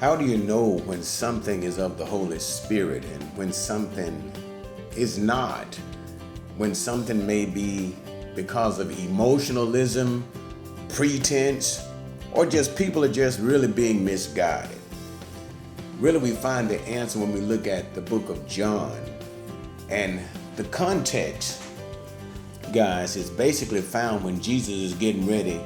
How do you know when something is of the Holy Spirit and when something is not? When something may be because of emotionalism, pretense, or just people are just really being misguided. Really, we find the answer when we look at the book of John. And the context, guys, is basically found when Jesus is getting ready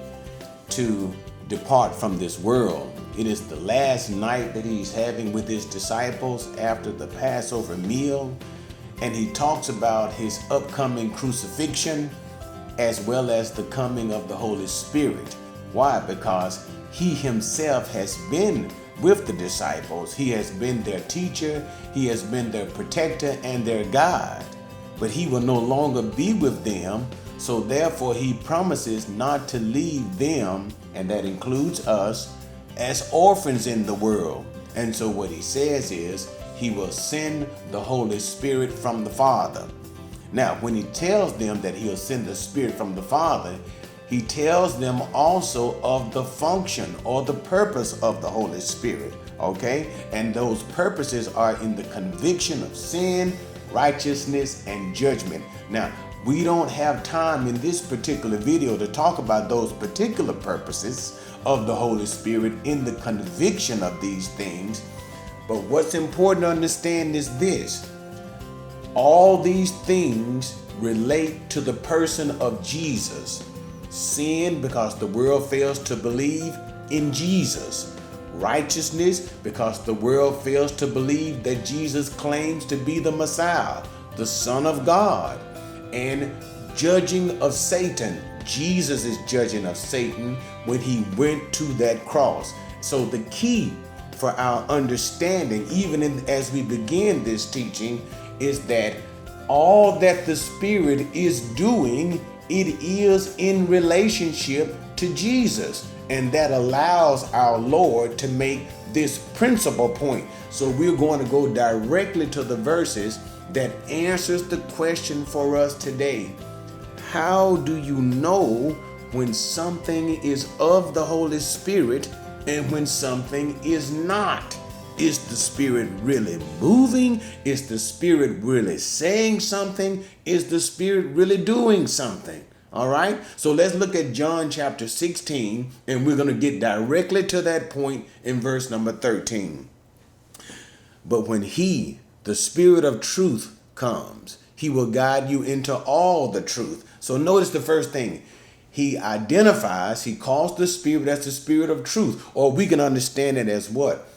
to depart from this world. It is the last night that he's having with his disciples after the Passover meal. And he talks about his upcoming crucifixion as well as the coming of the Holy Spirit. Why? Because he himself has been with the disciples. He has been their teacher, he has been their protector and their guide. But he will no longer be with them, so therefore he promises not to leave them, and that includes us, as orphans in the world. And so what he says is, he will send the Holy Spirit from the Father. Now, when he tells them that he'll send the Spirit from the Father, he tells them also of the function or the purpose of the Holy Spirit. Okay? And those purposes are in the conviction of sin, righteousness, and judgment. Now, we don't have time in this particular video to talk about those particular purposes of the Holy Spirit in the conviction of these things. But what's important to understand is this all these things relate to the person of Jesus. Sin, because the world fails to believe in Jesus. Righteousness, because the world fails to believe that Jesus claims to be the Messiah, the Son of God. And judging of Satan. Jesus is judging of Satan when he went to that cross. So the key for our understanding, even in, as we begin this teaching, is that all that the Spirit is doing, it is in relationship to Jesus. And that allows our Lord to make this principal point. So we're going to go directly to the verses that answers the question for us today. How do you know when something is of the Holy Spirit and when something is not? Is the Spirit really moving? Is the Spirit really saying something? Is the Spirit really doing something? All right, so let's look at John chapter 16, and we're going to get directly to that point in verse number 13. But when He, the Spirit of truth, comes, He will guide you into all the truth. So notice the first thing He identifies, He calls the Spirit as the Spirit of truth, or we can understand it as what?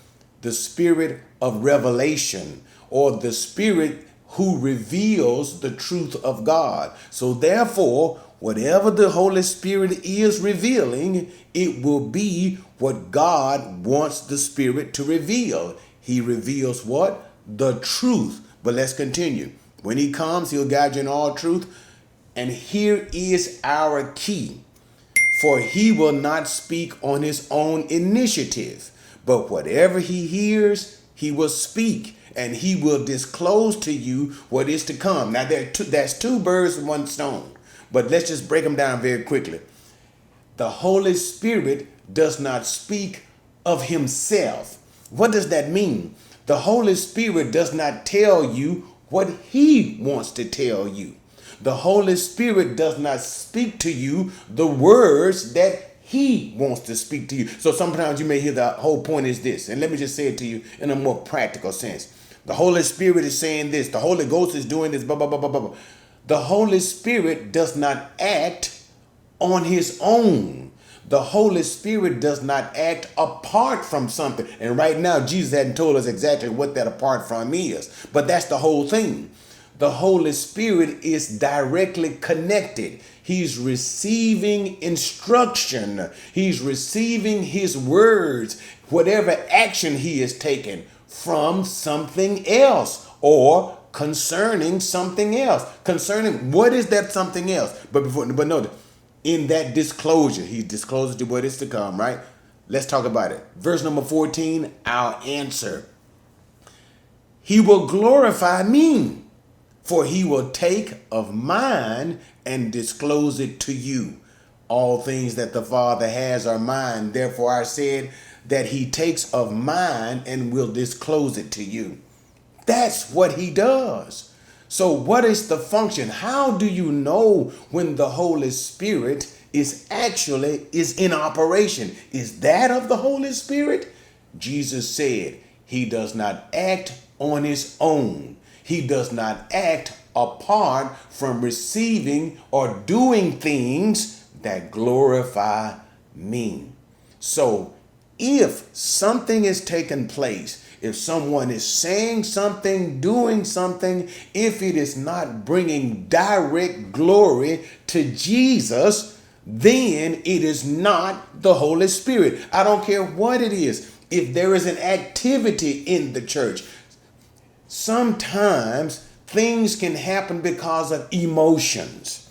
the spirit of revelation or the spirit who reveals the truth of God. So, therefore, whatever the Holy Spirit is revealing, it will be what God wants the Spirit to reveal. He reveals what? The truth. But let's continue. When He comes, He'll guide you in all truth. And here is our key for He will not speak on His own initiative but whatever he hears, he will speak and he will disclose to you what is to come. Now, there two, that's two birds with one stone, but let's just break them down very quickly. The Holy Spirit does not speak of himself. What does that mean? The Holy Spirit does not tell you what he wants to tell you. The Holy Spirit does not speak to you the words that he wants to speak to you. So sometimes you may hear the whole point is this. And let me just say it to you in a more practical sense. The Holy Spirit is saying this. The Holy Ghost is doing this. Blah, blah, blah, blah, blah. The Holy Spirit does not act on his own. The Holy Spirit does not act apart from something. And right now, Jesus hadn't told us exactly what that apart from is. But that's the whole thing. The Holy Spirit is directly connected. He's receiving instruction. He's receiving his words, whatever action he is taking from something else or concerning something else. Concerning what is that something else? But before but note, in that disclosure, he discloses to what is to come, right? Let's talk about it. Verse number 14, our answer. He will glorify me for he will take of mine and disclose it to you. All things that the Father has are mine. Therefore I said that he takes of mine and will disclose it to you. That's what he does. So, what is the function? How do you know when the Holy Spirit is actually is in operation? Is that of the Holy Spirit? Jesus said, He does not act on his own. He does not act apart from receiving or doing things that glorify me. So, if something is taking place, if someone is saying something, doing something, if it is not bringing direct glory to Jesus, then it is not the Holy Spirit. I don't care what it is. If there is an activity in the church, sometimes things can happen because of emotions.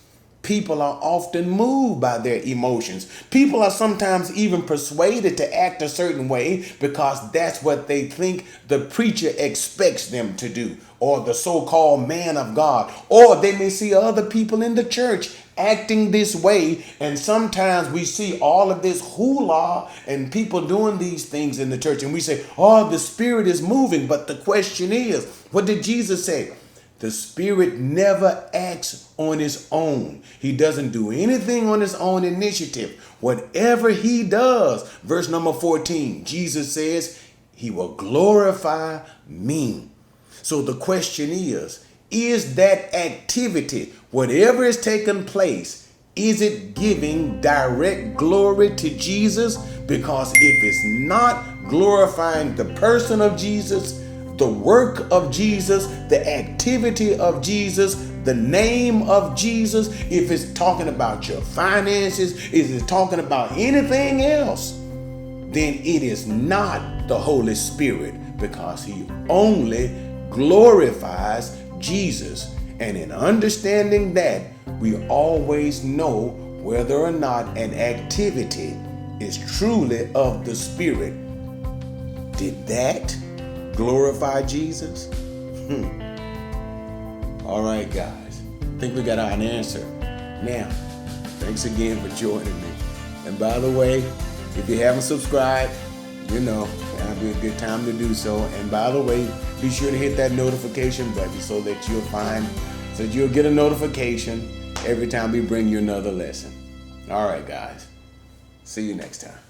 People are often moved by their emotions. People are sometimes even persuaded to act a certain way because that's what they think the preacher expects them to do, or the so called man of God. Or they may see other people in the church acting this way, and sometimes we see all of this hula and people doing these things in the church, and we say, Oh, the Spirit is moving. But the question is, what did Jesus say? The Spirit never acts on his own. He doesn't do anything on his own initiative. Whatever he does, verse number 14, Jesus says, He will glorify me. So the question is, is that activity, whatever is taking place, is it giving direct glory to Jesus? Because if it's not glorifying the person of Jesus, the work of Jesus, the activity of Jesus, the name of Jesus, if it's talking about your finances, if it's talking about anything else, then it is not the Holy Spirit because He only glorifies Jesus. And in understanding that, we always know whether or not an activity is truly of the Spirit. Did that? Glorify Jesus? Hmm. All right, guys. I think we got our answer. Now, thanks again for joining me. And by the way, if you haven't subscribed, you know, that'll be a good time to do so. And by the way, be sure to hit that notification button so that you'll find, so that you'll get a notification every time we bring you another lesson. All right, guys. See you next time.